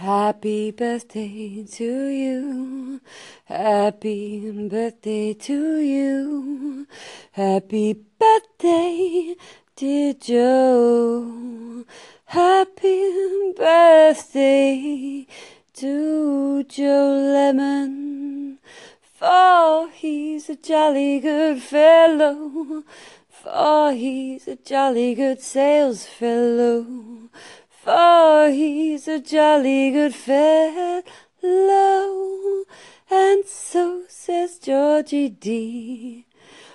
Happy birthday to you. Happy birthday to you. Happy birthday, dear Joe. Happy birthday to Joe Lemon. For he's a jolly good fellow. For he's a jolly good sales fellow. For he's a jolly good fellow. And so says Georgie D.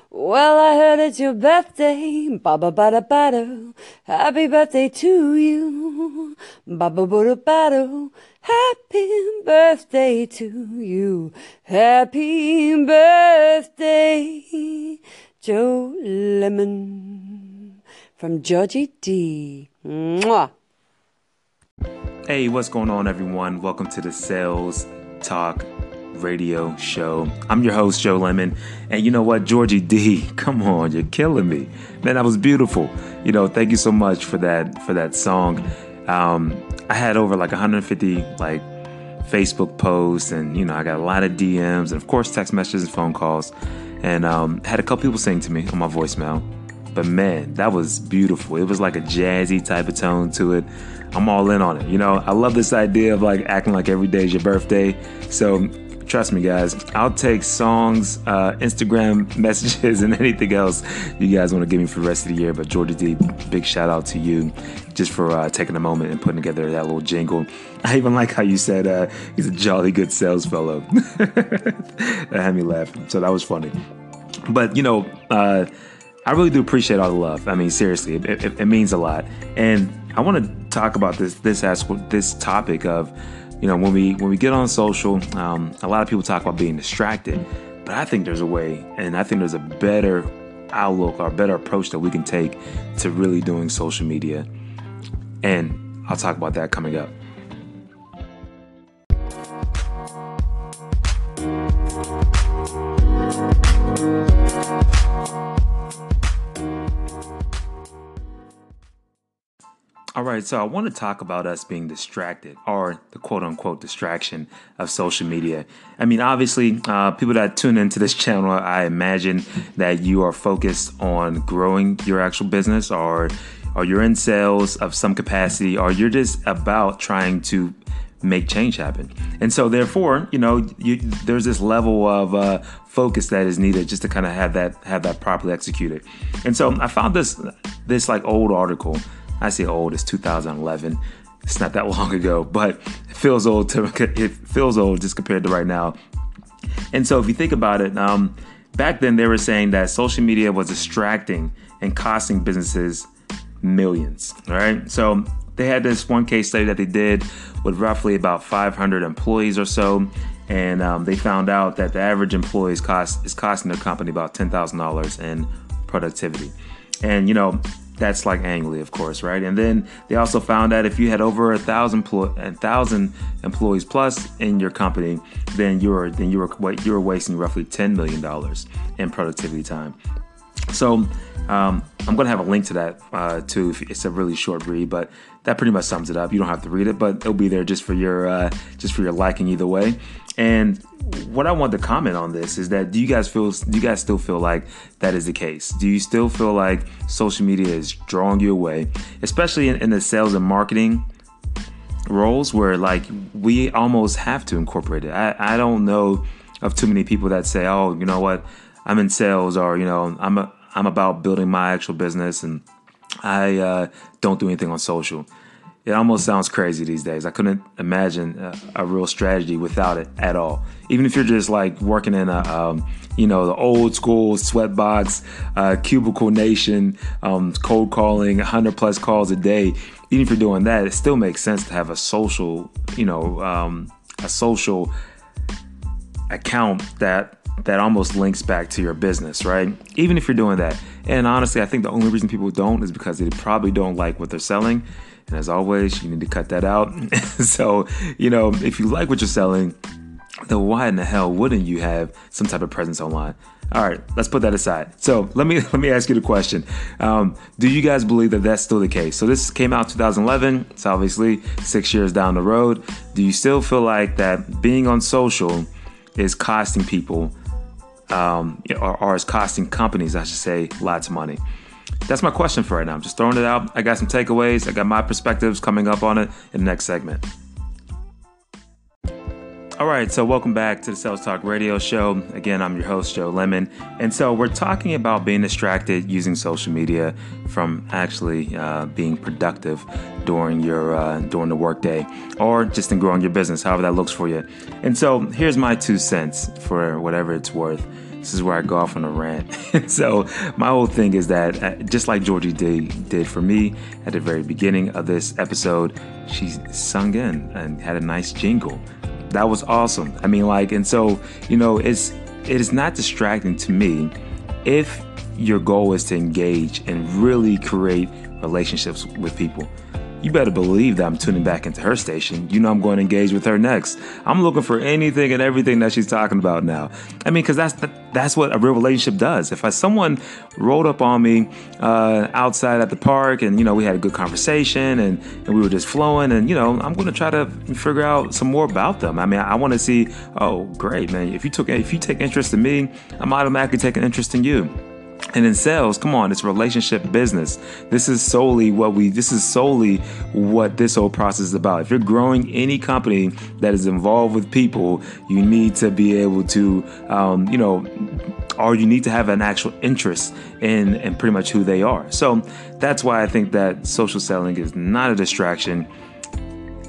Well, I heard it's your birthday, ba ba ba da ba do. Happy birthday to you, ba ba ba da ba do. Happy birthday to you, happy birthday, Joe Lemon from Georgie D. Mwah. Hey, what's going on, everyone? Welcome to the Sales Talk radio show. I'm your host, Joe Lemon. And you know what, Georgie D, come on, you're killing me. Man, that was beautiful. You know, thank you so much for that for that song. Um, I had over like 150 like Facebook posts and you know, I got a lot of DMs and of course text messages and phone calls. And um, had a couple people sing to me on my voicemail. But man, that was beautiful. It was like a jazzy type of tone to it. I'm all in on it. You know, I love this idea of like acting like every day is your birthday. So trust me, guys, I'll take songs, uh, Instagram messages, and anything else you guys want to give me for the rest of the year. But Georgie D, big shout out to you just for uh, taking a moment and putting together that little jingle. I even like how you said uh, he's a jolly good sales fellow. that had me laughing. So that was funny. But, you know, uh, I really do appreciate all the love. I mean, seriously, it, it, it means a lot. And I want to talk about this this aspect, this topic of, you know, when we when we get on social, um, a lot of people talk about being distracted, but I think there's a way, and I think there's a better outlook or better approach that we can take to really doing social media. And I'll talk about that coming up. All right, so I want to talk about us being distracted or the quote unquote distraction of social media. I mean, obviously, uh, people that tune into this channel, I imagine that you are focused on growing your actual business or, or you're in sales of some capacity or you're just about trying to make change happen. And so, therefore, you know, you, there's this level of uh, focus that is needed just to kind of have that have that properly executed. And so, I found this this like old article I say old, it's 2011. It's not that long ago, but it feels old to it feels old just compared to right now. And so if you think about it, um, back then they were saying that social media was distracting and costing businesses millions. All right, so they had this one case study that they did with roughly about 500 employees or so, and um, they found out that the average employees cost is costing their company about ten thousand dollars in productivity. And you know, that's like annually, of course, right? And then they also found that if you had over a thousand a thousand employees plus in your company, then you're then you were you were wasting roughly ten million dollars in productivity time. So um, I'm going to have a link to that uh, too. It's a really short read, but that pretty much sums it up. You don't have to read it, but it'll be there just for your uh, just for your liking either way. And what I want to comment on this is that do you guys feel do you guys still feel like that is the case? Do you still feel like social media is drawing you away, especially in, in the sales and marketing roles where like we almost have to incorporate it? I, I don't know of too many people that say, oh, you know what, I'm in sales or you know I'm a, I'm about building my actual business and I uh, don't do anything on social it almost sounds crazy these days. I couldn't imagine a, a, real strategy without it at all. Even if you're just like working in a, um, you know, the old school sweatbox, uh, cubicle nation, um, cold calling, 100 plus calls a day. Even if you're doing that, it still makes sense to have a social, you know, um, a social account that that almost links back to your business, right? Even if you're doing that. And honestly, I think the only reason people don't is because they probably don't like what they're selling and as always, you need to cut that out. so, you know, if you like what you're selling, then why in the hell wouldn't you have some type of presence online? All right, let's put that aside. So let me let me ask you the question: um, Do you guys believe that that's still the case? So this came out 2011. It's obviously six years down the road. Do you still feel like that being on social is costing people, um, or, or is costing companies, I should say, lots of money? That's my question for right now. I'm just throwing it out. I got some takeaways. I got my perspectives coming up on it in the next segment. All right, so welcome back to the Sales Talk Radio Show. Again, I'm your host, Joe Lemon. And so we're talking about being distracted using social media from actually uh, being productive during your uh, during the workday or just in growing your business, however that looks for you. And so here's my two cents for whatever it's worth. This is where I go off on a rant. so my whole thing is that uh, just like Georgie D did for me at the very beginning of this episode, she sung in and had a nice jingle that was awesome. I mean, like, and so, you know, it's it is not distracting to me if your goal is to engage and really create relationships with people you better believe that I'm tuning back into her station. You know I'm going to engage with her next. I'm looking for anything and everything that she's talking about now. I mean, because that's that's what a real relationship does. If I, someone rolled up on me uh, outside at the park and you know we had a good conversation and, and we were just flowing and you know I'm going to try to figure out some more about them. I mean, I, I want to see. Oh, great, man! If you took if you take interest in me, I'm automatically taking interest in you. And in sales, come on, it's relationship business. This is solely what we this is solely what this whole process is about. If you're growing any company that is involved with people, you need to be able to um, you know or you need to have an actual interest in in pretty much who they are. So that's why I think that social selling is not a distraction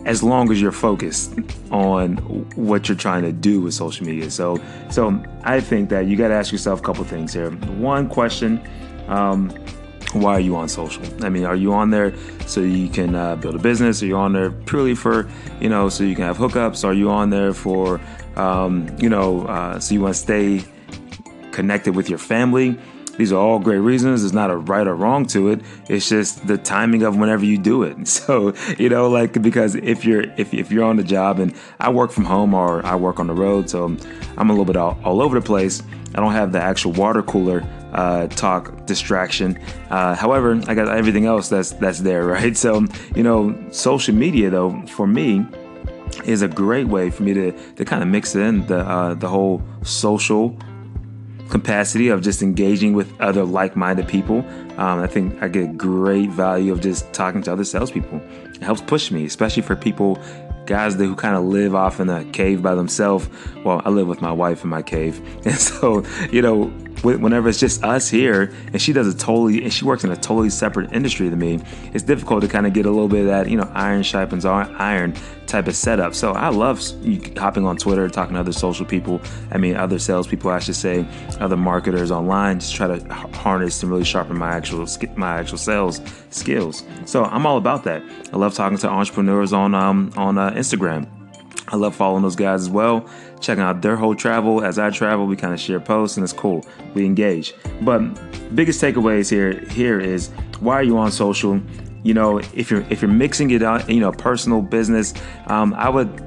as long as you're focused on what you're trying to do with social media. So, so I think that you got to ask yourself a couple things here. One question. Um, why are you on social? I mean, are you on there so you can uh, build a business? Are you on there purely for, you know, so you can have hookups? Are you on there for, um, you know, uh, so you want to stay connected with your family? These are all great reasons. There's not a right or wrong to it. It's just the timing of whenever you do it. So, you know, like because if you're if, if you're on the job and I work from home or I work on the road, so I'm a little bit all, all over the place. I don't have the actual water cooler uh, talk distraction. Uh, however, I got everything else that's that's there, right? So, you know, social media though for me is a great way for me to to kind of mix in the uh, the whole social capacity of just engaging with other like-minded people. Um, I think I get great value of just talking to other salespeople. It helps push me, especially for people, guys that who kind of live off in a cave by themselves. Well, I live with my wife in my cave, and so you know, whenever it's just us here, and she does a totally, and she works in a totally separate industry than me, it's difficult to kind of get a little bit of that, you know, iron sharpens iron type of setup. So I love hopping on Twitter, talking to other social people. I mean, other salespeople, I should say, other marketers online, just try to harness and really sharpen my actual my actual sales skills. So I'm all about that. I love talking to entrepreneurs on um, on uh, Instagram. I love following those guys as well, checking out their whole travel. As I travel, we kind of share posts and it's cool. We engage. But biggest takeaways here here is why are you on social? You know, if you're if you're mixing it out, you know, personal business, um, I would.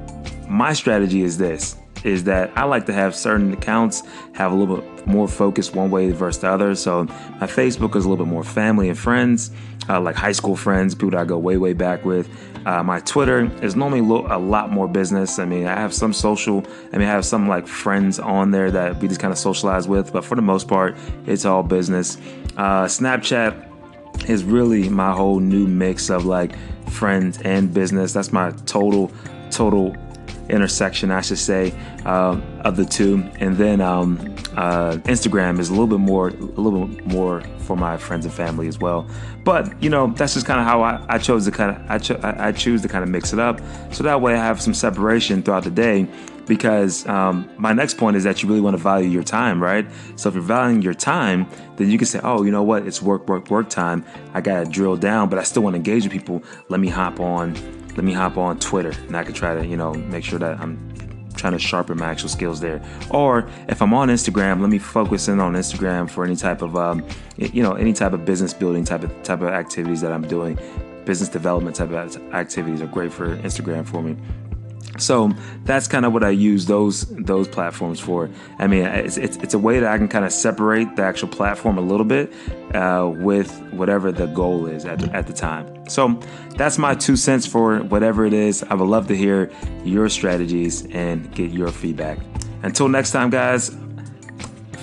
My strategy is this: is that I like to have certain accounts have a little bit more focused one way versus the other. So my Facebook is a little bit more family and friends, uh, like high school friends, people that I go way way back with. Uh, my Twitter is normally a lot more business. I mean, I have some social, I mean, I have some like friends on there that we just kind of socialize with, but for the most part, it's all business. Uh, Snapchat is really my whole new mix of like friends and business. That's my total, total intersection, I should say, uh, of the two. And then um, uh, Instagram is a little bit more, a little bit more for my friends and family as well. But you know, that's just kind of how I, I, chose to kind of I, cho- I choose to kind of mix it up, so that way I have some separation throughout the day. Because um, my next point is that you really want to value your time, right? So if you're valuing your time, then you can say, oh, you know what? It's work, work, work time. I got to drill down, but I still want to engage with people. Let me hop on let me hop on Twitter and I can try to, you know, make sure that I'm trying to sharpen my actual skills there. Or if I'm on Instagram, let me focus in on Instagram for any type of, um, you know, any type of business building type of type of activities that I'm doing. Business development type of activities are great for Instagram for me. So that's kind of what I use those those platforms for. I mean, it's, it's, it's a way that I can kind of separate the actual platform a little bit uh, with whatever the goal is at the, at the time. So that's my two cents for whatever it is. I would love to hear your strategies and get your feedback. Until next time, guys,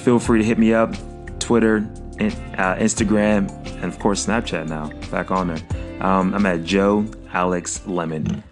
feel free to hit me up Twitter, uh, Instagram, and of course Snapchat now. Back on there. Um, I'm at Joe Alex Lemon.